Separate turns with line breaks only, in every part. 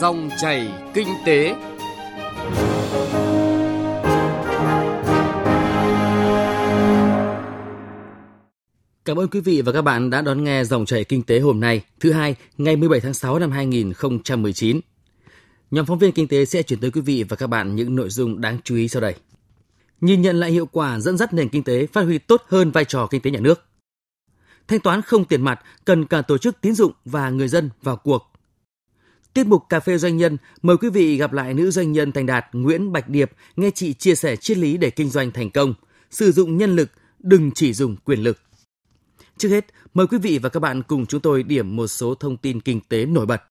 Dòng chảy kinh tế. Cảm ơn quý vị và các bạn đã đón nghe dòng chảy kinh tế hôm nay, thứ hai, ngày 17 tháng 6 năm 2019. Nhóm phóng viên kinh tế sẽ chuyển tới quý vị và các bạn những nội dung đáng chú ý sau đây. Nhìn nhận lại hiệu quả dẫn dắt nền kinh tế phát huy tốt hơn vai trò kinh tế nhà nước. Thanh toán không tiền mặt cần cả tổ chức tín dụng và người dân vào cuộc. Tiết mục Cà phê Doanh nhân mời quý vị gặp lại nữ doanh nhân thành đạt Nguyễn Bạch Điệp nghe chị chia sẻ triết lý để kinh doanh thành công. Sử dụng nhân lực, đừng chỉ dùng quyền lực. Trước hết, mời quý vị và các bạn cùng chúng tôi điểm một số thông tin kinh tế nổi bật.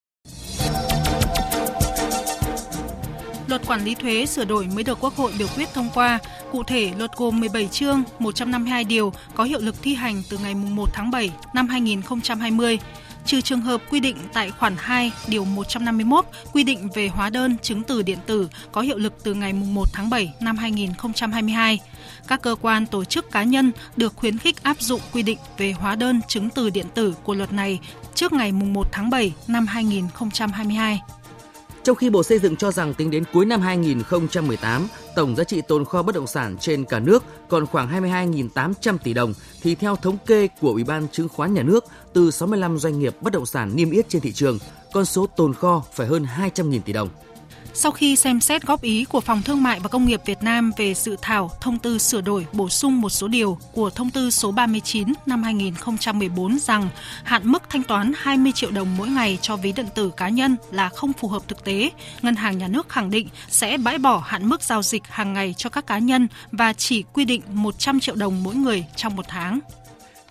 Luật quản lý thuế sửa đổi mới được Quốc hội biểu quyết thông qua. Cụ thể, luật gồm 17 chương, 152 điều có hiệu lực thi hành từ ngày 1 tháng 7 năm 2020 trừ trường hợp quy định tại khoản 2 điều 151 quy định về hóa đơn, chứng từ điện tử có hiệu lực từ ngày 1 tháng 7 năm 2022. Các cơ quan tổ chức cá nhân được khuyến khích áp dụng quy định về hóa đơn, chứng từ điện tử của luật này trước ngày 1 tháng 7 năm 2022.
Trong khi Bộ Xây dựng cho rằng tính đến cuối năm 2018, tổng giá trị tồn kho bất động sản trên cả nước còn khoảng 22.800 tỷ đồng, thì theo thống kê của Ủy ban Chứng khoán Nhà nước, từ 65 doanh nghiệp bất động sản niêm yết trên thị trường, con số tồn kho phải hơn 200.000 tỷ đồng.
Sau khi xem xét góp ý của Phòng Thương mại và Công nghiệp Việt Nam về dự thảo thông tư sửa đổi bổ sung một số điều của thông tư số 39 năm 2014 rằng hạn mức thanh toán 20 triệu đồng mỗi ngày cho ví điện tử cá nhân là không phù hợp thực tế, Ngân hàng Nhà nước khẳng định sẽ bãi bỏ hạn mức giao dịch hàng ngày cho các cá nhân và chỉ quy định 100 triệu đồng mỗi người trong một tháng.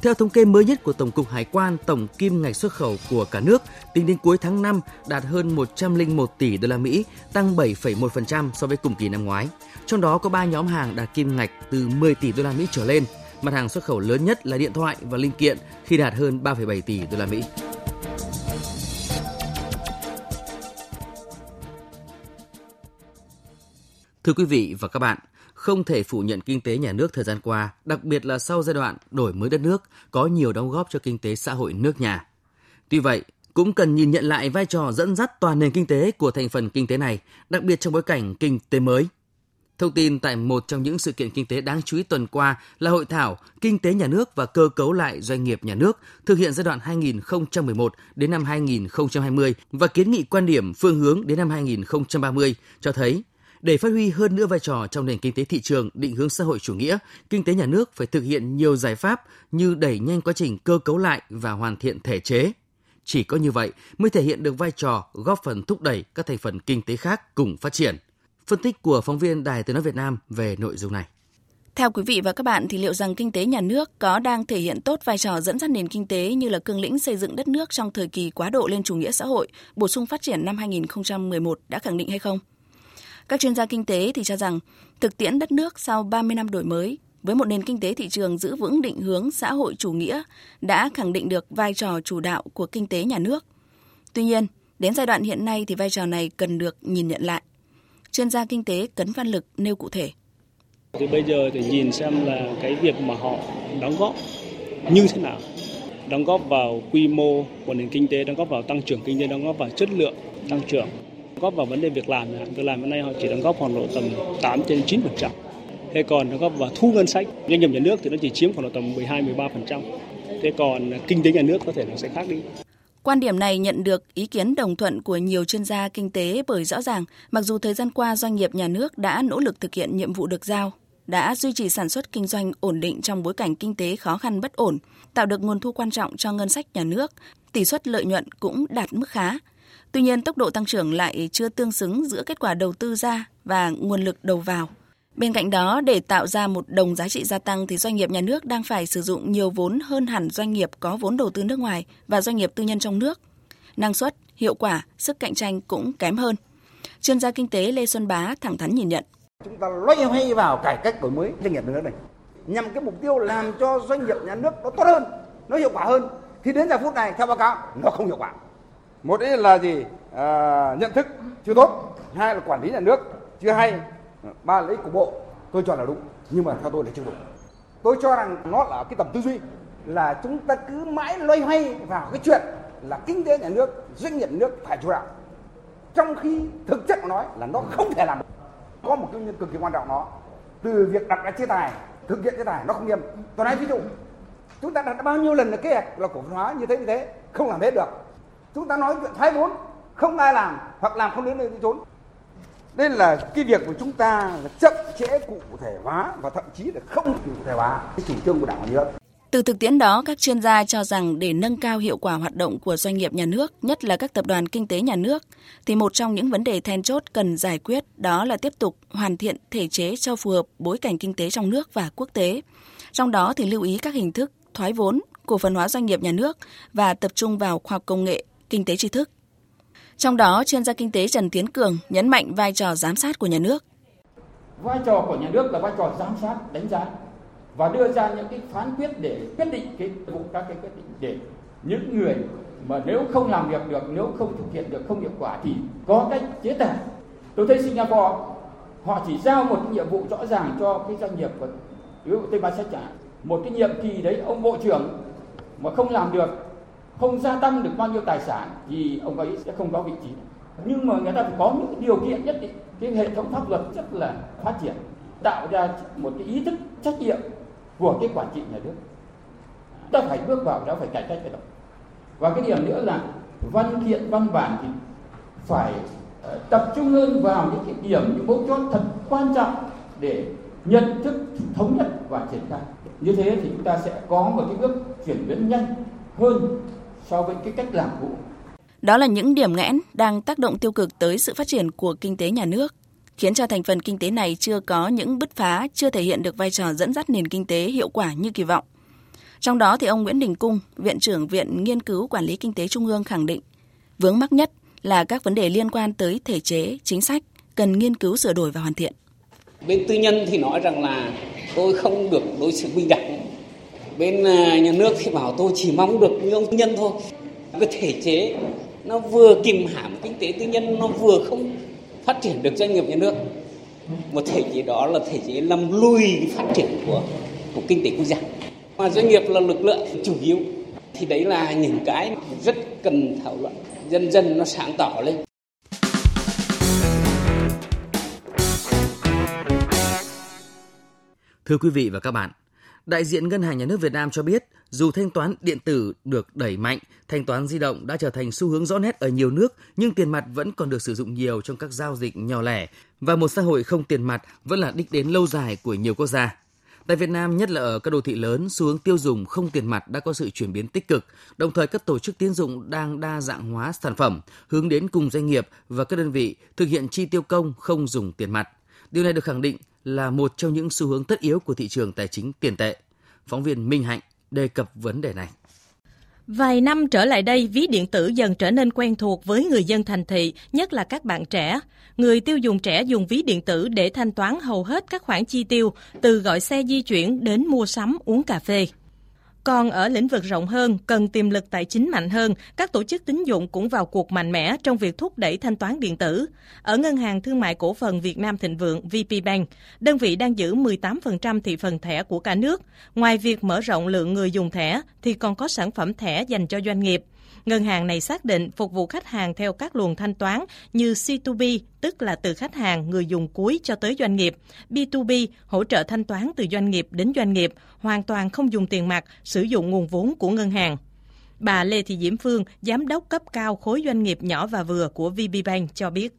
Theo thống kê mới nhất của Tổng cục Hải quan, tổng kim ngạch xuất khẩu của cả nước tính đến cuối tháng 5 đạt hơn 101 tỷ đô la Mỹ, tăng 7,1% so với cùng kỳ năm ngoái. Trong đó có 3 nhóm hàng đạt kim ngạch từ 10 tỷ đô la Mỹ trở lên. Mặt hàng xuất khẩu lớn nhất là điện thoại và linh kiện khi đạt hơn 3,7 tỷ đô la Mỹ. Thưa quý vị và các bạn, không thể phủ nhận kinh tế nhà nước thời gian qua, đặc biệt là sau giai đoạn đổi mới đất nước, có nhiều đóng góp cho kinh tế xã hội nước nhà. Tuy vậy, cũng cần nhìn nhận lại vai trò dẫn dắt toàn nền kinh tế của thành phần kinh tế này, đặc biệt trong bối cảnh kinh tế mới. Thông tin tại một trong những sự kiện kinh tế đáng chú ý tuần qua là hội thảo Kinh tế nhà nước và cơ cấu lại doanh nghiệp nhà nước thực hiện giai đoạn 2011 đến năm 2020 và kiến nghị quan điểm phương hướng đến năm 2030 cho thấy để phát huy hơn nữa vai trò trong nền kinh tế thị trường định hướng xã hội chủ nghĩa, kinh tế nhà nước phải thực hiện nhiều giải pháp như đẩy nhanh quá trình cơ cấu lại và hoàn thiện thể chế. Chỉ có như vậy mới thể hiện được vai trò góp phần thúc đẩy các thành phần kinh tế khác cùng phát triển. Phân tích của phóng viên Đài Tiếng nói Việt Nam về nội dung này.
Theo quý vị và các bạn thì liệu rằng kinh tế nhà nước có đang thể hiện tốt vai trò dẫn dắt nền kinh tế như là cương lĩnh xây dựng đất nước trong thời kỳ quá độ lên chủ nghĩa xã hội, bổ sung phát triển năm 2011 đã khẳng định hay không? Các chuyên gia kinh tế thì cho rằng thực tiễn đất nước sau 30 năm đổi mới với một nền kinh tế thị trường giữ vững định hướng xã hội chủ nghĩa đã khẳng định được vai trò chủ đạo của kinh tế nhà nước. Tuy nhiên, đến giai đoạn hiện nay thì vai trò này cần được nhìn nhận lại. Chuyên gia kinh tế Cấn Văn Lực nêu cụ thể.
Thì bây giờ thì nhìn xem là cái việc mà họ đóng góp như thế nào đóng góp vào quy mô của nền kinh tế, đóng góp vào tăng trưởng kinh tế, đóng góp vào chất lượng tăng trưởng góp vào vấn đề việc làm việc làm hiện nay họ chỉ đóng góp khoảng độ tầm 8 trên 9 phần trăm. Thế còn đóng góp vào thu ngân sách doanh nghiệp nhà nước thì nó chỉ chiếm khoảng độ tầm 12 13 phần trăm. Thế còn kinh tế nhà nước có thể nó sẽ khác đi.
Quan điểm này nhận được ý kiến đồng thuận của nhiều chuyên gia kinh tế bởi rõ ràng, mặc dù thời gian qua doanh nghiệp nhà nước đã nỗ lực thực hiện nhiệm vụ được giao, đã duy trì sản xuất kinh doanh ổn định trong bối cảnh kinh tế khó khăn bất ổn, tạo được nguồn thu quan trọng cho ngân sách nhà nước, tỷ suất lợi nhuận cũng đạt mức khá, Tuy nhiên, tốc độ tăng trưởng lại chưa tương xứng giữa kết quả đầu tư ra và nguồn lực đầu vào. Bên cạnh đó, để tạo ra một đồng giá trị gia tăng thì doanh nghiệp nhà nước đang phải sử dụng nhiều vốn hơn hẳn doanh nghiệp có vốn đầu tư nước ngoài và doanh nghiệp tư nhân trong nước. Năng suất, hiệu quả, sức cạnh tranh cũng kém hơn. Chuyên gia kinh tế Lê Xuân Bá thẳng thắn nhìn nhận.
Chúng ta loay hoay vào cải cách đổi mới doanh nghiệp nhà nước này nhằm cái mục tiêu làm cho doanh nghiệp nhà nước nó tốt hơn, nó hiệu quả hơn. Thì đến giờ phút này theo báo cáo nó không hiệu quả một ý là gì? À, nhận thức chưa tốt. Hai là quản lý nhà nước chưa hay. Ba là ý của bộ. Tôi cho là đúng nhưng mà theo tôi là chưa đủ tôi cho rằng nó là cái tầm tư duy là chúng ta cứ mãi loay hoay vào cái chuyện là kinh tế nhà nước doanh nghiệp nước phải chủ đạo. Trong khi thực chất nói là nó không thể làm được. có một cái nguyên cực kỳ quan trọng đó. Từ việc đặt ra chế tài thực hiện chế tài nó không nghiêm. Tôi nói ví dụ chúng ta đặt bao nhiêu lần là kế hoạch là cổ phần hóa như thế như thế không làm hết được chúng ta nói chuyện thoái vốn không ai làm hoặc làm không đến nơi đến trốn nên là cái việc của chúng ta là chậm trễ cụ thể hóa và thậm chí là không cụ thể hóa cái chủ trương của đảng và nước
từ thực tiễn đó, các chuyên gia cho rằng để nâng cao hiệu quả hoạt động của doanh nghiệp nhà nước, nhất là các tập đoàn kinh tế nhà nước, thì một trong những vấn đề then chốt cần giải quyết đó là tiếp tục hoàn thiện thể chế cho phù hợp bối cảnh kinh tế trong nước và quốc tế. Trong đó thì lưu ý các hình thức thoái vốn, cổ phần hóa doanh nghiệp nhà nước và tập trung vào khoa học công nghệ, kinh tế tri thức. Trong đó, chuyên gia kinh tế Trần Tiến Cường nhấn mạnh vai trò giám sát của nhà nước.
Vai trò của nhà nước là vai trò giám sát, đánh giá và đưa ra những cái phán quyết để quyết định cái vụ các cái quyết định để những người mà nếu không làm việc được nếu không thực hiện được không hiệu quả thì có cách chế tài tôi thấy Singapore họ chỉ giao một cái nhiệm vụ rõ ràng cho cái doanh nghiệp của ví dụ Tây Ban Sách trả một cái nhiệm kỳ đấy ông bộ trưởng mà không làm được không gia tăng được bao nhiêu tài sản thì ông ấy sẽ không có vị trí. Nhưng mà người ta phải có những điều kiện nhất định. Cái hệ thống pháp luật rất là phát triển, tạo ra một cái ý thức trách nhiệm của cái quản trị nhà nước. Ta phải bước vào đó phải cải cách cái đó. Và cái điểm nữa là văn kiện, văn bản thì phải ờ, tập trung hơn vào những cái điểm, những mấu chốt thật quan trọng để nhận thức, thống nhất và triển khai. Như thế thì chúng ta sẽ có một cái bước chuyển biến nhanh hơn so với cái cách làm cũ
đó là những điểm nghẽn đang tác động tiêu cực tới sự phát triển của kinh tế nhà nước khiến cho thành phần kinh tế này chưa có những bứt phá, chưa thể hiện được vai trò dẫn dắt nền kinh tế hiệu quả như kỳ vọng. Trong đó thì ông Nguyễn Đình Cung, Viện trưởng Viện Nghiên cứu Quản lý Kinh tế Trung ương khẳng định, vướng mắc nhất là các vấn đề liên quan tới thể chế, chính sách, cần nghiên cứu sửa đổi và hoàn thiện.
Bên tư nhân thì nói rằng là tôi không được đối xử bình đẳng. Bên à, nhà nước thì bảo tôi chỉ mong được như ông tư nhân thôi. Cái thể chế nó vừa kìm hãm kinh tế tư nhân, nó vừa không phát triển được doanh nghiệp nhà nước. Một thể chế đó là thể chế làm lùi phát triển của của kinh tế quốc gia. Mà doanh nghiệp là lực lượng chủ yếu thì đấy là những cái rất cần thảo luận. Dần dần nó sáng tỏ lên.
Thưa quý vị và các bạn, đại diện Ngân hàng Nhà nước Việt Nam cho biết, dù thanh toán điện tử được đẩy mạnh, thanh toán di động đã trở thành xu hướng rõ nét ở nhiều nước, nhưng tiền mặt vẫn còn được sử dụng nhiều trong các giao dịch nhỏ lẻ và một xã hội không tiền mặt vẫn là đích đến lâu dài của nhiều quốc gia. Tại Việt Nam, nhất là ở các đô thị lớn, xu hướng tiêu dùng không tiền mặt đã có sự chuyển biến tích cực, đồng thời các tổ chức tín dụng đang đa dạng hóa sản phẩm, hướng đến cùng doanh nghiệp và các đơn vị thực hiện chi tiêu công không dùng tiền mặt. Điều này được khẳng định là một trong những xu hướng tất yếu của thị trường tài chính tiền tệ. Phóng viên Minh Hạnh đề cập vấn đề này.
Vài năm trở lại đây, ví điện tử dần trở nên quen thuộc với người dân thành thị, nhất là các bạn trẻ. Người tiêu dùng trẻ dùng ví điện tử để thanh toán hầu hết các khoản chi tiêu, từ gọi xe di chuyển đến mua sắm, uống cà phê. Còn ở lĩnh vực rộng hơn, cần tiềm lực tài chính mạnh hơn, các tổ chức tín dụng cũng vào cuộc mạnh mẽ trong việc thúc đẩy thanh toán điện tử. Ở Ngân hàng Thương mại Cổ phần Việt Nam Thịnh Vượng VPBank, đơn vị đang giữ 18% thị phần thẻ của cả nước. Ngoài việc mở rộng lượng người dùng thẻ, thì còn có sản phẩm thẻ dành cho doanh nghiệp – Ngân hàng này xác định phục vụ khách hàng theo các luồng thanh toán như C2B, tức là từ khách hàng, người dùng cuối cho tới doanh nghiệp, B2B, hỗ trợ thanh toán từ doanh nghiệp đến doanh nghiệp, hoàn toàn không dùng tiền mặt, sử dụng nguồn vốn của ngân hàng. Bà Lê Thị Diễm Phương, giám đốc cấp cao khối doanh nghiệp nhỏ và vừa của VPBank cho biết.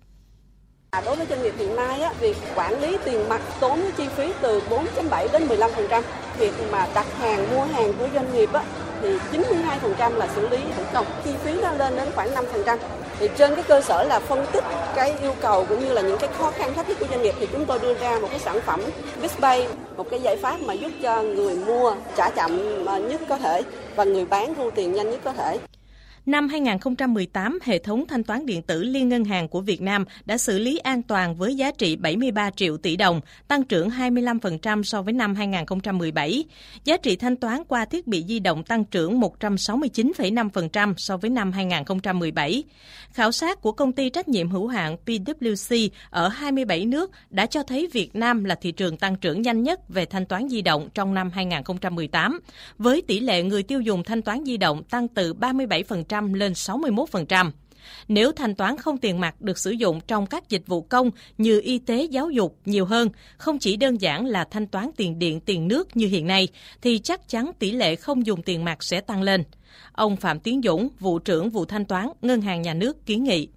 À, đối với doanh nghiệp hiện nay, á, việc quản lý tiền mặt tốn chi phí từ 4.7 đến 15%. Việc mà đặt hàng, mua hàng của doanh nghiệp á, thì 92% là xử lý thủ công, chi phí nó lên đến khoảng 5%. Thì trên cái cơ sở là phân tích cái yêu cầu cũng như là những cái khó khăn thách thức của doanh nghiệp thì chúng tôi đưa ra một cái sản phẩm bispay một cái giải pháp mà giúp cho người mua trả chậm nhất có thể và người bán thu tiền nhanh nhất có thể.
Năm 2018, hệ thống thanh toán điện tử liên ngân hàng của Việt Nam đã xử lý an toàn với giá trị 73 triệu tỷ đồng, tăng trưởng 25% so với năm 2017. Giá trị thanh toán qua thiết bị di động tăng trưởng 169,5% so với năm 2017. Khảo sát của công ty trách nhiệm hữu hạn PwC ở 27 nước đã cho thấy Việt Nam là thị trường tăng trưởng nhanh nhất về thanh toán di động trong năm 2018, với tỷ lệ người tiêu dùng thanh toán di động tăng từ 37% lên 61%. Nếu thanh toán không tiền mặt được sử dụng trong các dịch vụ công như y tế, giáo dục nhiều hơn, không chỉ đơn giản là thanh toán tiền điện, tiền nước như hiện nay, thì chắc chắn tỷ lệ không dùng tiền mặt sẽ tăng lên. Ông Phạm Tiến Dũng, vụ trưởng vụ thanh toán Ngân hàng Nhà nước kiến nghị.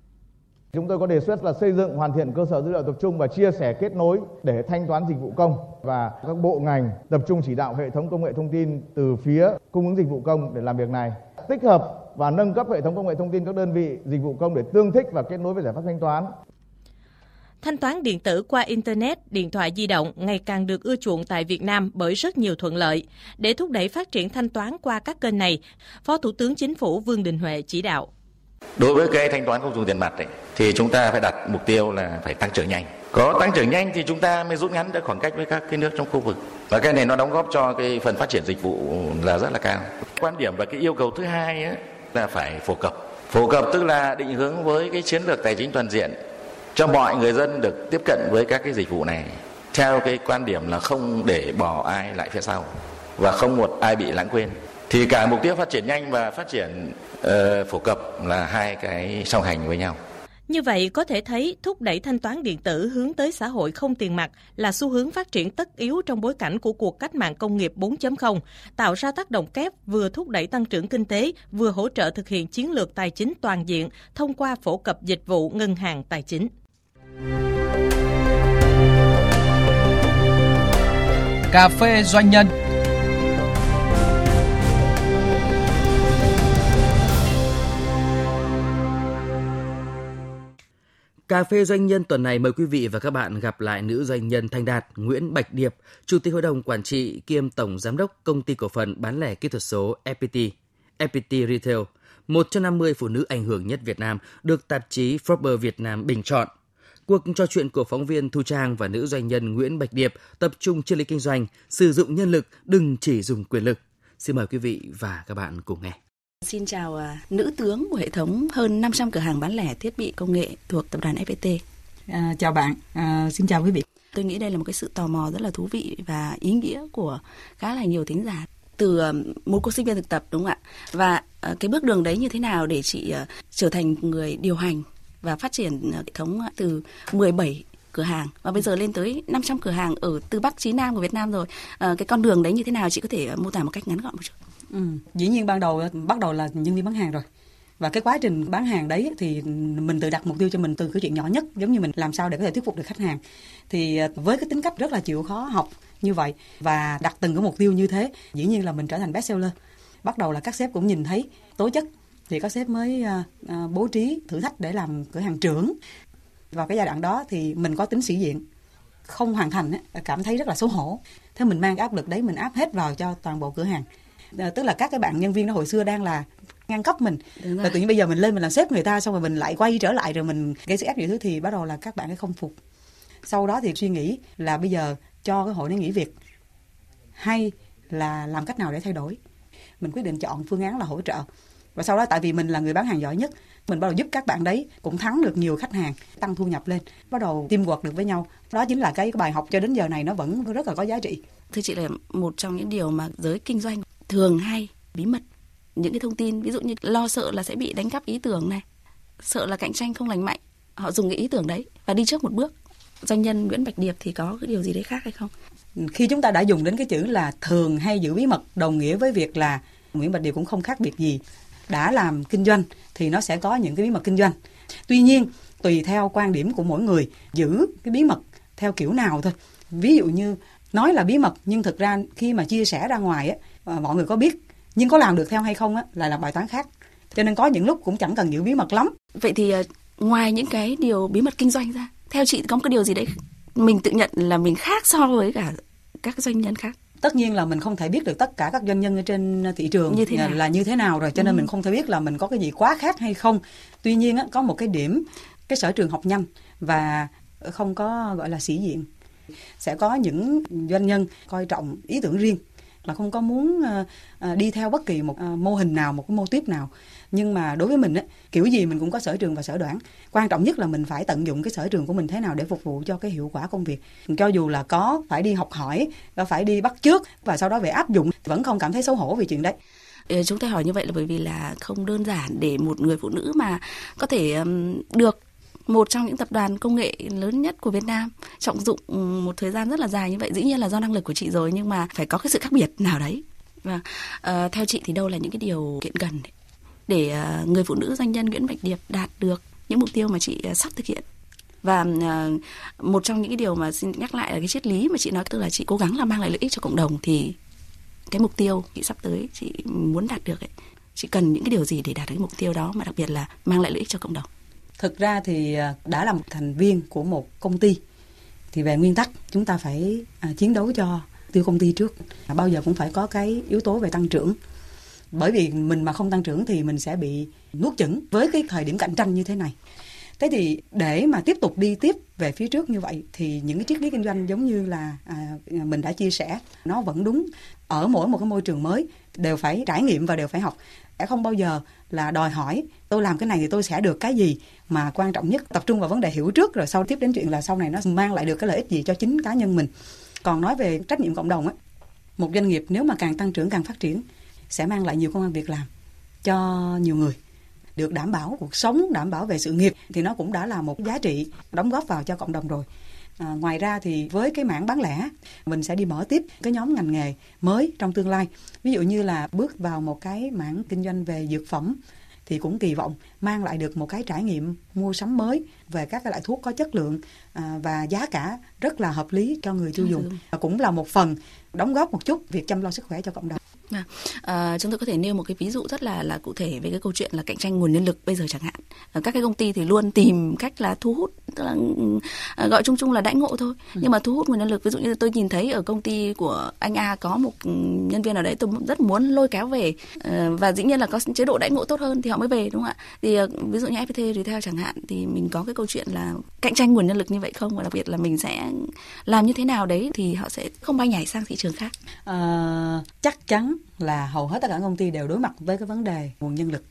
Chúng tôi có đề xuất là xây dựng hoàn thiện cơ sở dữ liệu tập trung và chia sẻ kết nối để thanh toán dịch vụ công và các bộ ngành tập trung chỉ đạo hệ thống công nghệ thông tin từ phía cung ứng dịch vụ công để làm việc này. Tích hợp và nâng cấp hệ thống công nghệ thông tin các đơn vị dịch vụ công để tương thích và kết nối với giải pháp thanh toán.
Thanh toán điện tử qua Internet, điện thoại di động ngày càng được ưa chuộng tại Việt Nam bởi rất nhiều thuận lợi. Để thúc đẩy phát triển thanh toán qua các kênh này, Phó Thủ tướng Chính phủ Vương Đình Huệ chỉ đạo.
Đối với cái thanh toán không dùng tiền mặt ấy, thì chúng ta phải đặt mục tiêu là phải tăng trưởng nhanh. Có tăng trưởng nhanh thì chúng ta mới rút ngắn được khoảng cách với các cái nước trong khu vực. Và cái này nó đóng góp cho cái phần phát triển dịch vụ là rất là cao. Quan điểm và cái yêu cầu thứ hai ấy, là phải phổ cập. Phổ cập tức là định hướng với cái chiến lược tài chính toàn diện cho mọi người dân được tiếp cận với các cái dịch vụ này. Theo cái quan điểm là không để bỏ ai lại phía sau và không một ai bị lãng quên. Thì cả mục tiêu phát triển nhanh và phát triển uh, phổ cập là hai cái song hành với nhau
như vậy có thể thấy thúc đẩy thanh toán điện tử hướng tới xã hội không tiền mặt là xu hướng phát triển tất yếu trong bối cảnh của cuộc cách mạng công nghiệp 4.0, tạo ra tác động kép vừa thúc đẩy tăng trưởng kinh tế, vừa hỗ trợ thực hiện chiến lược tài chính toàn diện thông qua phổ cập dịch vụ ngân hàng tài chính.
Cà phê doanh nhân
Cà phê doanh nhân tuần này mời quý vị và các bạn gặp lại nữ doanh nhân Thanh Đạt Nguyễn Bạch Điệp, Chủ tịch Hội đồng Quản trị kiêm Tổng Giám đốc Công ty Cổ phần Bán lẻ Kỹ thuật số FPT, FPT Retail, một trong 50 phụ nữ ảnh hưởng nhất Việt Nam được tạp chí Forbes Việt Nam bình chọn. Cuộc trò chuyện của phóng viên Thu Trang và nữ doanh nhân Nguyễn Bạch Điệp tập trung chiến lý kinh doanh, sử dụng nhân lực, đừng chỉ dùng quyền lực. Xin mời quý vị và các bạn cùng nghe.
Xin chào uh, nữ tướng của hệ thống hơn 500 cửa hàng bán lẻ thiết bị công nghệ thuộc tập đoàn FPT.
À, chào bạn, à, xin chào quý vị.
Tôi nghĩ đây là một cái sự tò mò rất là thú vị và ý nghĩa của khá là nhiều thính giả từ uh, một cô sinh viên thực tập đúng không ạ? Và uh, cái bước đường đấy như thế nào để chị uh, trở thành người điều hành và phát triển hệ thống từ 17 cửa hàng. Và bây giờ lên tới 500 cửa hàng ở từ Bắc chí Nam của Việt Nam rồi. À, cái con đường đấy như thế nào? Chị có thể ờ, mô tả một cách ngắn gọn một chút?
Ừ, dĩ nhiên ban đầu bắt đầu là nhân viên bán hàng rồi. Và cái quá trình bán hàng đấy thì mình tự đặt mục tiêu cho mình từ cái chuyện nhỏ nhất giống như mình làm sao để có thể thuyết phục được khách hàng. Thì ờ, với cái tính cách rất là chịu khó học như vậy và đặt từng cái mục tiêu như thế dĩ nhiên là mình trở thành best seller bắt đầu là các sếp cũng nhìn thấy tố chất thì các sếp mới uh, uh, bố trí thử thách để làm cửa hàng trưởng vào cái giai đoạn đó thì mình có tính sĩ diện. Không hoàn thành cảm thấy rất là xấu hổ. Thế mình mang cái áp lực đấy mình áp hết vào cho toàn bộ cửa hàng. À, tức là các cái bạn nhân viên đó hồi xưa đang là ngang cấp mình. Rồi. tự nhiên bây giờ mình lên mình làm sếp người ta xong rồi mình lại quay trở lại rồi mình gây sức ép nhiều thứ thì bắt đầu là các bạn ấy không phục. Sau đó thì suy nghĩ là bây giờ cho cái hội nó nghỉ việc. Hay là làm cách nào để thay đổi? Mình quyết định chọn phương án là hỗ trợ và sau đó tại vì mình là người bán hàng giỏi nhất mình bắt đầu giúp các bạn đấy cũng thắng được nhiều khách hàng tăng thu nhập lên bắt đầu teamwork được với nhau. Đó chính là cái bài học cho đến giờ này nó vẫn rất là có giá trị.
Thưa chị là một trong những điều mà giới kinh doanh thường hay bí mật. Những cái thông tin ví dụ như lo sợ là sẽ bị đánh cắp ý tưởng này sợ là cạnh tranh không lành mạnh họ dùng cái ý tưởng đấy và đi trước một bước. Doanh nhân Nguyễn Bạch Điệp thì có cái điều gì đấy khác hay không?
Khi chúng ta đã dùng đến cái chữ là thường hay giữ bí mật đồng nghĩa với việc là Nguyễn Bạch Điệp cũng không khác biệt gì đã làm kinh doanh thì nó sẽ có những cái bí mật kinh doanh. Tuy nhiên, tùy theo quan điểm của mỗi người, giữ cái bí mật theo kiểu nào thôi. Ví dụ như, nói là bí mật, nhưng thực ra khi mà chia sẻ ra ngoài á ờ, mọi người có biết, nhưng có làm được theo hay không á, lại là bài toán khác. Cho nên có những lúc cũng chẳng cần giữ bí mật lắm.
Vậy thì ờ, ngoài những cái điều bí mật kinh doanh ra, theo chị có một cái điều gì đấy mình tự nhận là mình khác so với cả các doanh nhân khác?
Tất nhiên là mình không thể biết được tất cả các doanh nhân ở trên thị trường
như thế nào?
là như thế nào rồi cho nên ừ. mình không thể biết là mình có cái gì quá khác hay không tuy nhiên á, có một cái điểm cái sở trường học nhanh và không có gọi là sĩ diện sẽ có những doanh nhân coi trọng ý tưởng riêng là không có muốn ờ, ờ, đi theo bất kỳ một ờ, mô hình nào, một cái mô tiếp nào. Nhưng mà đối với mình á, kiểu gì mình cũng có sở trường và sở đoản. Quan trọng nhất là mình phải tận dụng cái sở trường của mình thế nào để phục vụ cho cái hiệu quả công việc. Cho dù là có phải đi học hỏi và phải đi bắt trước và sau đó về áp dụng, vẫn không cảm thấy xấu hổ vì chuyện đấy.
Chúng tôi hỏi như vậy là bởi vì là không đơn giản để một người phụ nữ mà có thể được một trong những tập đoàn công nghệ lớn nhất của Việt Nam. Trọng dụng ừ, một thời gian rất là dài như vậy dĩ nhiên là do năng lực của chị rồi nhưng mà phải có cái sự khác biệt nào đấy. Và uh, theo chị thì đâu là những cái điều kiện cần để uh, người phụ nữ doanh nhân Nguyễn Bạch Điệp đạt được những mục tiêu mà chị uh, sắp thực hiện. Và uh, một trong những cái điều mà xin nhắc lại là cái triết lý mà chị nói tức là chị cố gắng là mang lại lợi ích cho cộng đồng thì cái mục tiêu chị sắp tới chị muốn đạt được ấy chị cần những cái điều gì để đạt được cái mục tiêu đó mà đặc biệt là mang lại lợi ích cho cộng đồng?
Thực ra thì à, đã là một thành viên của một công ty. Thì về nguyên tắc chúng ta phải à, chiến đấu cho tiêu công ty trước. À, bao giờ cũng phải có cái yếu tố về tăng trưởng. Bởi vì mình mà không tăng trưởng thì mình sẽ bị nuốt chửng với cái thời điểm cạnh tranh như thế này. Thế thì để mà tiếp tục đi tiếp về phía trước như vậy thì những cái triết lý kinh doanh giống như là à, mình đã chia sẻ nó vẫn đúng. Ở mỗi một cái môi trường mới đều phải trải nghiệm và đều phải học sẽ không bao giờ là đòi hỏi tôi làm cái này thì tôi sẽ được cái gì. Mà quan trọng nhất, tập trung vào vấn đề hiểu trước, rồi sau tiếp đến chuyện là sau này nó mang lại được cái lợi ích gì cho chính cá nhân mình. Còn nói về trách nhiệm cộng đồng á, một doanh nghiệp nếu mà càng tăng trưởng càng phát triển, sẽ mang lại nhiều công an việc làm cho nhiều người. Được đảm bảo cuộc sống, đảm bảo về sự nghiệp thì nó cũng đã là một giá trị đóng góp vào cho cộng đồng rồi. À, ngoài ra thì với cái mảng bán lẻ mình sẽ đi mở tiếp cái nhóm ngành nghề mới trong tương lai. Ví dụ như là bước vào một cái mảng kinh doanh về dược phẩm thì cũng kỳ vọng mang lại được một cái trải nghiệm mua sắm mới về các cái loại thuốc có chất lượng à, và giá cả rất là hợp lý cho người tiêu dùng. và cũng là một phần đóng góp một chút việc chăm lo sức khỏe cho cộng đồng
À, à, chúng tôi có thể nêu một cái ví dụ rất là là cụ thể về cái câu chuyện là cạnh tranh nguồn nhân lực bây giờ chẳng hạn. À, các cái công ty thì luôn tìm cách là thu hút tức là à, gọi chung chung là đãi ngộ thôi. Ừ. nhưng mà thu hút nguồn nhân lực ví dụ như tôi nhìn thấy ở công ty của anh A có một nhân viên nào đấy tôi rất muốn lôi kéo về à, và dĩ nhiên là có chế độ đãi ngộ tốt hơn thì họ mới về đúng không ạ? Thì à, ví dụ như FPT Retail chẳng hạn thì mình có cái câu chuyện là cạnh tranh nguồn nhân lực như vậy không? Và đặc biệt là mình sẽ làm như thế nào đấy thì họ sẽ không bay nhảy sang thị trường khác.
À, chắc chắn là hầu hết tất cả công ty đều đối mặt với cái vấn đề nguồn nhân lực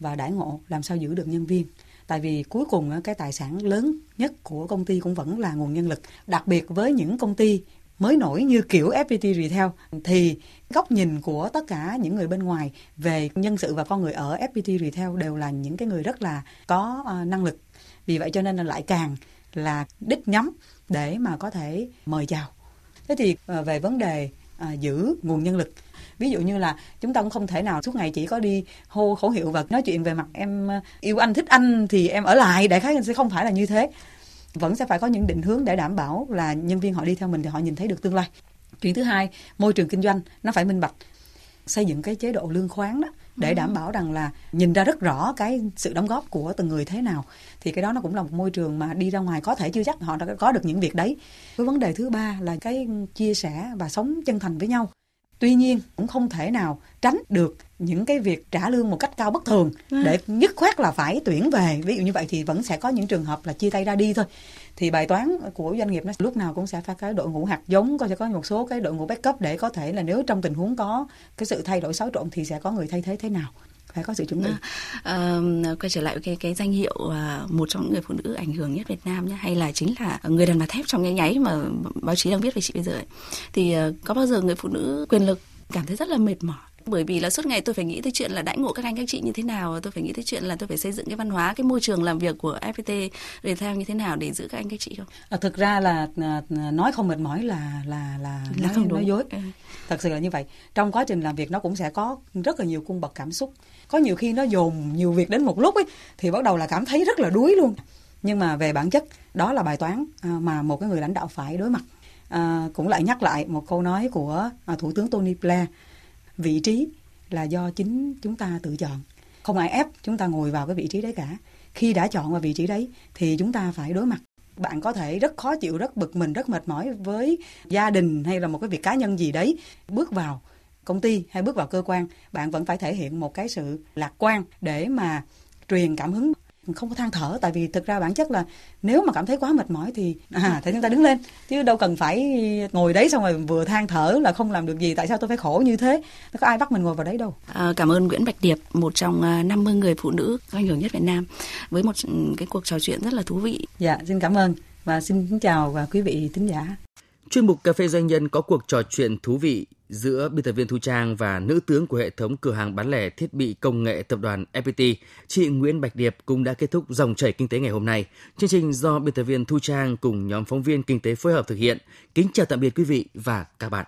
và đãi ngộ, làm sao giữ được nhân viên. Tại vì cuối cùng cái tài sản lớn nhất của công ty cũng vẫn là nguồn nhân lực. Đặc biệt với những công ty mới nổi như kiểu FPT Retail, thì góc nhìn của tất cả những người bên ngoài về nhân sự và con người ở FPT Retail đều là những cái người rất là có ờ, năng lực. Vì vậy cho nên là lại càng là đích nhắm để mà có thể mời chào. Thế thì ờ, về vấn đề à, giữ nguồn nhân lực. Ví dụ như là chúng ta cũng không thể nào suốt ngày chỉ có đi hô khẩu hiệu và nói chuyện về mặt em à, yêu anh thích anh thì em ở lại. Đại khái sẽ không phải là như thế. Vẫn sẽ phải có những định hướng để đảm bảo là nhân viên họ đi theo mình thì họ nhìn thấy được tương lai. Chuyện thứ hai môi trường kinh doanh nó phải minh bạch. Xây dựng cái chế độ lương khoáng đó để ừ. đảm bảo rằng là nhìn ra rất rõ cái sự đóng góp của từng người thế nào. Thì cái đó nó cũng là một môi trường mà đi ra ngoài có thể chưa chắc họ đã có được những việc đấy. Cái vấn đề thứ ba là cái chia sẻ và sống chân thành với nhau tuy nhiên cũng không thể nào tránh được những cái việc trả lương một cách cao bất thường. Ừ. để nhất khoát là phải tuyển về. Ví dụ như vậy thì vẫn sẽ có những trường hợp là chia tay ra đi thôi. Thì bài toán của doanh nghiệp nó lúc nào cũng sẽ phải cái đội ngũ hạt giống có sẽ có một số cái đội ngũ backup để có thể là nếu trong tình huống có cái sự thay đổi xáo trộn thì sẽ có người thay thế thế nào phải có sự chuẩn bị.
À, quay trở lại cái cái danh hiệu à, một trong những người phụ nữ ảnh hưởng nhất Việt Nam nhé, hay là chính là người đàn bà thép trong nháy nháy mà báo chí đang viết về chị bây giờ ấy. Thì uh, có bao giờ người phụ nữ quyền lực cảm thấy rất là mệt mỏi bởi vì là suốt ngày tôi phải nghĩ tới chuyện là đãi ngộ các anh các chị như thế nào tôi phải nghĩ tới chuyện là tôi phải xây dựng cái văn hóa cái môi trường làm việc của FPT để theo như thế nào để giữ các anh các chị không?
À, thực ra là à, nói không mệt mỏi là là là, là nói, không nói dối. Ừ. thật sự là như vậy. Trong quá trình làm việc nó cũng sẽ có rất là nhiều cung bậc cảm xúc. Có nhiều khi nó dồn nhiều việc đến một lúc ấy thì bắt đầu là cảm thấy rất là đuối luôn. Nhưng mà về bản chất đó là bài toán à, mà một cái người lãnh đạo phải đối mặt. À, cũng lại nhắc lại một câu nói của à, thủ tướng Tony Blair vị trí là do chính chúng ta tự chọn. Không ai ép chúng ta ngồi vào cái vị trí đấy cả. Khi đã chọn vào vị trí đấy, thì chúng ta phải đối mặt. Bạn có thể rất khó chịu, rất bực mình, rất mệt mỏi với gia đình hay là một cái việc cá nhân gì đấy. Bước vào công ty hay bước vào cơ quan, bạn vẫn phải thể hiện một cái sự lạc quan để mà truyền cảm hứng không có than thở tại vì thực ra bản chất là nếu mà cảm thấy quá mệt mỏi thì à thì chúng ta đứng lên. Chứ đâu cần phải ngồi đấy xong rồi vừa than thở là không làm được gì tại sao tôi phải khổ như thế? Có ai bắt mình ngồi vào đấy đâu.
À, cảm ơn Nguyễn Bạch Điệp một trong 50 à, người phụ nữ có ảnh hưởng nhất Việt Nam với một cái cuộc trò chuyện rất là thú vị.
Dạ xin cảm ơn và xin chào và quý vị thính giả
Chuyên mục Cà phê Doanh nhân có cuộc trò chuyện thú vị giữa biên tập viên Thu Trang và nữ tướng của hệ thống cửa hàng bán lẻ thiết bị công nghệ tập đoàn FPT, chị Nguyễn Bạch Điệp cũng đã kết thúc dòng chảy kinh tế ngày hôm nay. Chương trình do biên tập viên Thu Trang cùng nhóm phóng viên kinh tế phối hợp thực hiện. Kính chào tạm biệt quý vị và các bạn.